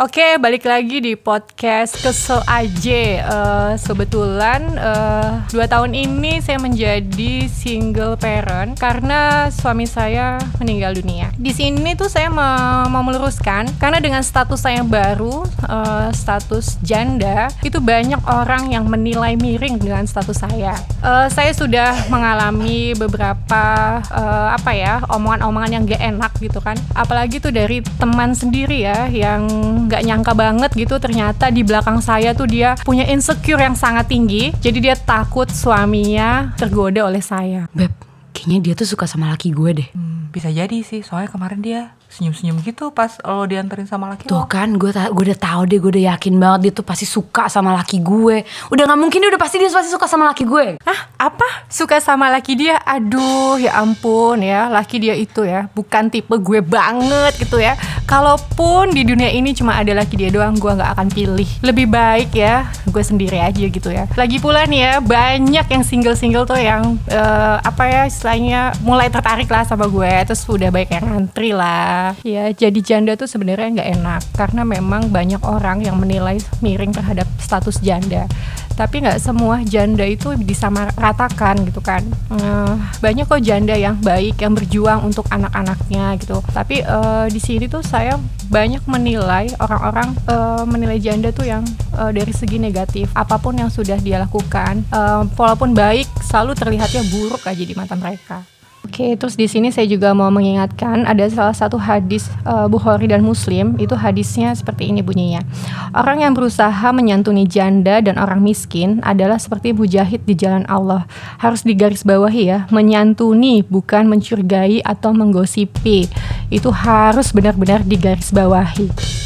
Oke, balik lagi di podcast Kesel aja. Uh, kebetulan uh, dua tahun ini saya menjadi single parent karena suami saya meninggal dunia. Di sini tuh saya mau, mau meluruskan karena dengan status saya baru, uh, status janda, itu banyak orang yang menilai miring dengan status saya. Uh, saya sudah mengalami beberapa uh, apa ya omongan-omongan yang gak enak gitu kan. Apalagi tuh dari teman sendiri ya yang nggak nyangka banget gitu ternyata di belakang saya tuh dia punya insecure yang sangat tinggi jadi dia takut suaminya tergoda oleh saya Beb, kayaknya dia tuh suka sama laki gue deh. Hmm, bisa jadi sih, soalnya kemarin dia senyum-senyum gitu pas lo dianterin sama laki Tuh lo. kan, gue ta- gue udah tahu deh, gue udah yakin banget dia tuh pasti suka sama laki gue. Udah nggak mungkin dia udah pasti dia pasti suka sama laki gue. ah apa suka sama laki dia aduh ya ampun ya laki dia itu ya bukan tipe gue banget gitu ya kalaupun di dunia ini cuma ada laki dia doang gue nggak akan pilih. Lebih baik ya gue sendiri aja gitu ya. Lagi pula nih ya banyak yang single single tuh yang eh, apa ya istilahnya mulai tertarik lah sama gue. Terus udah baik yang ngantri lah. Ya jadi janda tuh sebenarnya nggak enak. Karena memang banyak orang yang menilai miring terhadap status janda tapi nggak semua janda itu disamaratakan gitu kan. Eh, banyak kok janda yang baik yang berjuang untuk anak-anaknya gitu. Tapi eh, di sini tuh saya banyak menilai orang-orang eh, menilai janda tuh yang eh, dari segi negatif. Apa pun yang sudah dia lakukan eh, walaupun baik selalu terlihatnya buruk aja di mata mereka Oke, terus di sini saya juga mau mengingatkan ada salah satu hadis uh, Bukhari dan Muslim itu hadisnya seperti ini bunyinya. Orang yang berusaha menyantuni janda dan orang miskin adalah seperti mujahid di jalan Allah. Harus digarisbawahi ya, menyantuni bukan mencurigai atau menggosipi. Itu harus benar-benar digarisbawahi.